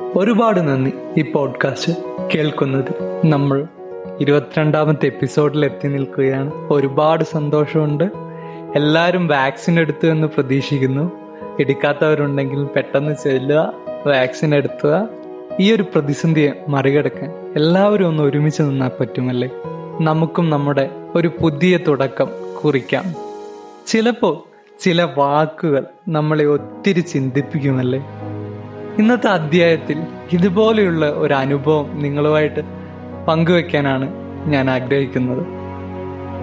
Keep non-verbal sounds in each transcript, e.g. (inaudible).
ഒരുപാട് നന്ദി ഈ പോഡ്കാസ്റ്റ് കേൾക്കുന്നത്. നമ്മൾ ഇരുപത്തിരണ്ടാമത്തെ എപ്പിസോഡിൽ എത്തി നിൽക്കുകയാണ്. ഒരുപാട് സന്തോഷമുണ്ട്. എല്ലാവരും വാക്സിൻ എടുത്തു എന്ന് പ്രതീക്ഷിക്കുന്നു. എടുക്കാത്തവരുണ്ടെങ്കിൽ പെട്ടെന്ന് ചെല്ലുക വാക്സിൻ എടുത്തുക. ഈ ഒരു പ്രതിസന്ധിയെ മറികടക്കാൻ എല്ലാവരും ഒന്ന് ഒരുമിച്ച് നിന്നാൽ പറ്റുമല്ലേ? നമുക്കും നമ്മുടെ ഒരു പുതിയ തുടക്കം കുറിക്കാം. ചിലപ്പോൾ ചില വാക്കുകൾ നമ്മളെ ഒത്തിരി ചിന്തിപ്പിക്കുമല്ലേ? ഇന്നത്തെ അധ്യായത്തിൽ ഇതുപോലെയുള്ള ഒരു അനുഭവം നിങ്ങളുമായിട്ട് പങ്കുവെക്കാനാണ് ഞാൻ ആഗ്രഹിക്കുന്നത്.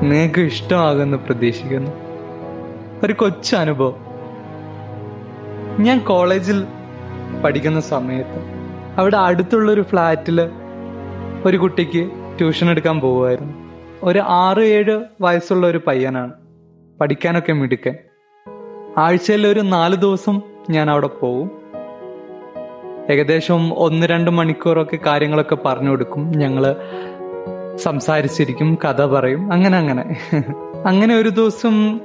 നിങ്ങൾക്ക് ഇഷ്ടമാകുമെന്ന് പ്രതീക്ഷിക്കുന്നു. ഒരു കൊച്ചു അനുഭവം. ഞാൻ കോളേജിൽ പഠിക്കുന്ന സമയത്ത് അവിടെ അടുത്തുള്ളൊരു ഫ്ലാറ്റിൽ ഒരു കുട്ടിക്ക് ട്യൂഷൻ എടുക്കാൻ പോവുമായിരുന്നു. ഒരു ആറ് ഏഴ് വയസ്സുള്ള ഒരു പയ്യനാണ് പഠിക്കാനൊക്കെ മിടുക്കൻ. ആഴ്ചയിൽ ഒരു നാല് ദിവസം ഞാൻ അവിടെ പോവും. ഏകദേശം ഒന്ന് രണ്ട് മണിക്കൂറൊക്കെ കാര്യങ്ങളൊക്കെ പറഞ്ഞു കൊടുക്കും. ഞങ്ങൾ സംസാരിച്ചിരിക്കും കഥ പറയും. അങ്ങനെ അങ്ങനെ. (laughs) അങ്ങനെ ഒരു ദിവസം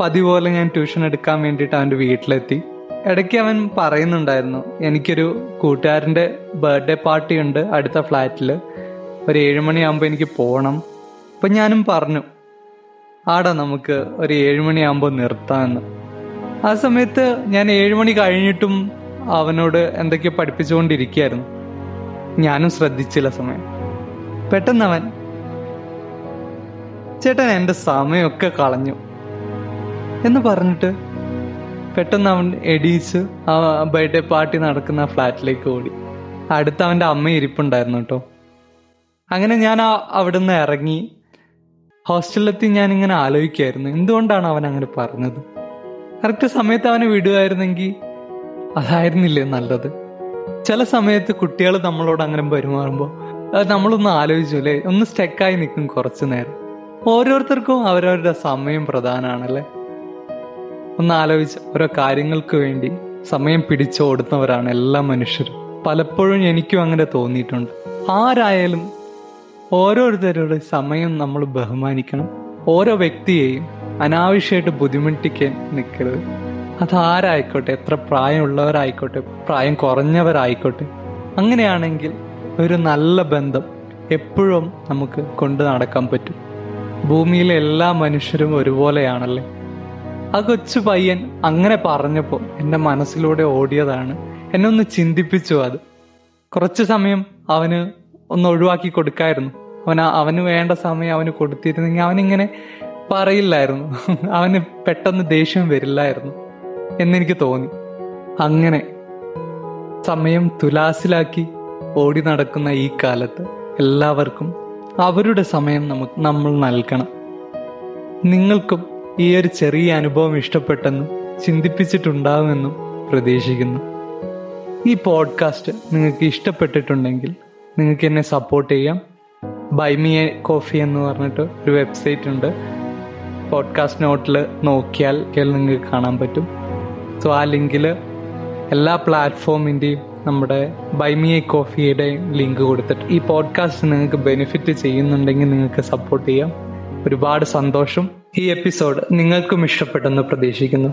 പതിപോലെ ഞാൻ ട്യൂഷൻ എടുക്കാൻ വേണ്ടിയിട്ട് അവന്റെ വീട്ടിലെത്തി. ഇടയ്ക്ക് അവൻ പറയുന്നുണ്ടായിരുന്നു എനിക്കൊരു കൂട്ടുകാരന്റെ ബർത്ത്ഡേ പാർട്ടി ഉണ്ട് അടുത്ത ഫ്ലാറ്റിൽ ഒരു ഏഴുമണിയാകുമ്പോൾ എനിക്ക് പോകണം അപ്പം ഞാനും പറഞ്ഞു ആടാ നമുക്ക് ഒരു ഏഴുമണിയാകുമ്പോൾ നിർത്താമെന്ന് ആ സമയത്ത് ഞാൻ ഏഴുമണി കഴിഞ്ഞിട്ടും അവനോട് എന്തൊക്കെയോ പഠിപ്പിച്ചുകൊണ്ടിരിക്കുകയായിരുന്നു. ഞാനും ശ്രദ്ധിച്ചില്ല സമയം. പെട്ടെന്ന് അവൻ ചേട്ടൻ എന്റെ സമയമൊക്കെ കളഞ്ഞു. എന്ന് പറഞ്ഞിട്ട് പെട്ടെന്ന് അവൻ എടീച്ച് ആ ബർത്ത്ഡേ പാർട്ടി നടക്കുന്ന ഫ്ലാറ്റിലേക്ക് ഓടി. അടുത്ത് അവന്റെ അമ്മ ഇരിപ്പുണ്ടായിരുന്നു കേട്ടോ. അങ്ങനെ ഞാൻ ആ അവിടുന്ന് ഇറങ്ങി. ഹോസ്റ്റലിലെത്തി ഞാൻ ഇങ്ങനെ ആലോചിക്കായിരുന്നു എന്തുകൊണ്ടാണ് അവൻ അങ്ങനെ പറഞ്ഞത്? കറക്റ്റ് സമയത്ത് അവനെ വിടുമായിരുന്നെങ്കിൽ അതായിരുന്നില്ലേ നല്ലത്? ചില സമയത്ത് കുട്ടികൾ നമ്മളോട് അങ്ങനെ പെരുമാറുമ്പോൾ നമ്മളൊന്ന് ആലോചിച്ചു അല്ലേ? ഒന്ന് സ്റ്റെക്കായി നിൽക്കും കുറച്ചു നേരം. ഓരോരുത്തർക്കും അവരവരുടെ സമയം പ്രധാനമാണല്ലേ ഒന്ന് ആലോചിച്ച് ഓരോ കാര്യങ്ങൾക്ക് വേണ്ടി സമയം പിടിച്ചോടുന്നവരാണ് എല്ലാ മനുഷ്യരും. പലപ്പോഴും എനിക്കും അങ്ങനെ തോന്നിയിട്ടുണ്ട്. ആരായാലും ഓരോരുത്തരുടെ സമയം നമ്മൾ ബഹുമാനിക്കണം. ഓരോ വ്യക്തിയെയും അനാവശ്യമായിട്ട് ബുദ്ധിമുട്ടിക്കാൻ നിൽക്കരുത്. അതാരായിക്കോട്ടെ? എത്ര പ്രായമുള്ളവരായിക്കോട്ടെ? പ്രായം കുറഞ്ഞവരായിക്കോട്ടെ? അങ്ങനെയാണെങ്കിൽ ഒരു നല്ല ബന്ധം എപ്പോഴും നമുക്ക് കൊണ്ടു നടക്കാൻ പറ്റും. ഭൂമിയിലെ എല്ലാ മനുഷ്യരും ഒരുപോലെയാണല്ലേ? ആ കൊച്ചു പയ്യൻ അങ്ങനെ പറഞ്ഞപ്പോൾ എന്റെ മനസ്സിലൂടെ ഓടിയതാണ്. എന്നെ ഒന്ന് ചിന്തിപ്പിച്ചു അത്. കുറച്ച് സമയം അവന് ഒന്ന് ഒഴിവാക്കി കൊടുക്കായിരുന്നു. അവൻ അവന് വേണ്ട സമയം അവന് കൊടുത്തിരുന്നെങ്കിൽ അവനിങ്ങനെ പറയില്ലായിരുന്നു. അവന് പെട്ടെന്ന് ദേഷ്യം വരില്ലായിരുന്നു. എന്നെനിക്ക് തോന്നി. അങ്ങനെ സമയം തുലാസിലാക്കി ഓടി നടക്കുന്ന ഈ കാലത്ത് എല്ലാവർക്കും അവരുടെ സമയം നമുക്ക് നമ്മൾ നൽകണം. നിങ്ങൾക്കും ഈ ഒരു ചെറിയ അനുഭവം ഇഷ്ടപ്പെട്ടെന്നും ചിന്തിപ്പിച്ചിട്ടുണ്ടാവുമെന്നും പ്രതീക്ഷിക്കുന്നു. ഈ പോഡ്കാസ്റ്റ് നിങ്ങൾക്ക് ഇഷ്ടപ്പെട്ടിട്ടുണ്ടെങ്കിൽ നിങ്ങൾക്ക് എന്നെ സപ്പോർട്ട് ചെയ്യാം. ബൈമിയ കോഫി എന്ന് പറഞ്ഞിട്ട് ഒരു വെബ്സൈറ്റ് ഉണ്ട്. പോഡ്കാസ്റ്റ് നോട്ടിൽ നോക്കിയാൽ നിങ്ങൾക്ക് കാണാൻ പറ്റും. സോ ആ ലിങ്കിൽ എല്ലാ പ്ലാറ്റ്ഫോമിന്റെയും നമ്മുടെ ബൈമിയ കോഫിയുടെ ലിങ്ക് കൊടുത്തിട്ട് ഈ പോഡ്കാസ്റ്റ് നിങ്ങൾക്ക് ബെനിഫിറ്റ് ചെയ്യുന്നുണ്ടെങ്കിൽ നിങ്ങൾക്ക് സപ്പോർട്ട് ചെയ്യാം. ഒരുപാട് സന്തോഷം. ഈ എപ്പിസോഡ് നിങ്ങൾക്കും ഇഷ്ടപ്പെട്ടെന്ന് പ്രതീക്ഷിക്കുന്നു.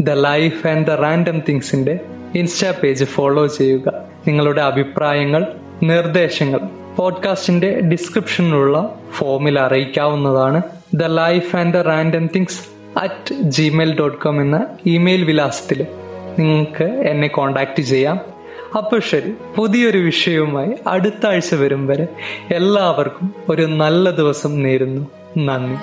The life and the random തിങ്സിന്റെ insta page follow ചെയ്യുക. നിങ്ങളുടെ അഭിപ്രായങ്ങൾ നിർദ്ദേശങ്ങൾ പോഡ്കാസ്റ്റിന്റെ ഡിസ്ക്രിപ്ഷനിലുള്ള ഫോമിൽ അറിയിക്കാവുന്നതാണ്. The life and the random things at Gmail dot com എന്ന ഇമെയിൽ വിലാസത്തിൽ നിങ്ങൾക്ക് എന്നെ കോണ്ടാക്ട് ചെയ്യാം. അപ്പോൾ ശരി പുതിയൊരു വിഷയവുമായി അടുത്ത ആഴ്ച വരും വരെ എല്ലാവർക്കും ഒരു നല്ല ദിവസം നേരുന്നു. നന്ദി.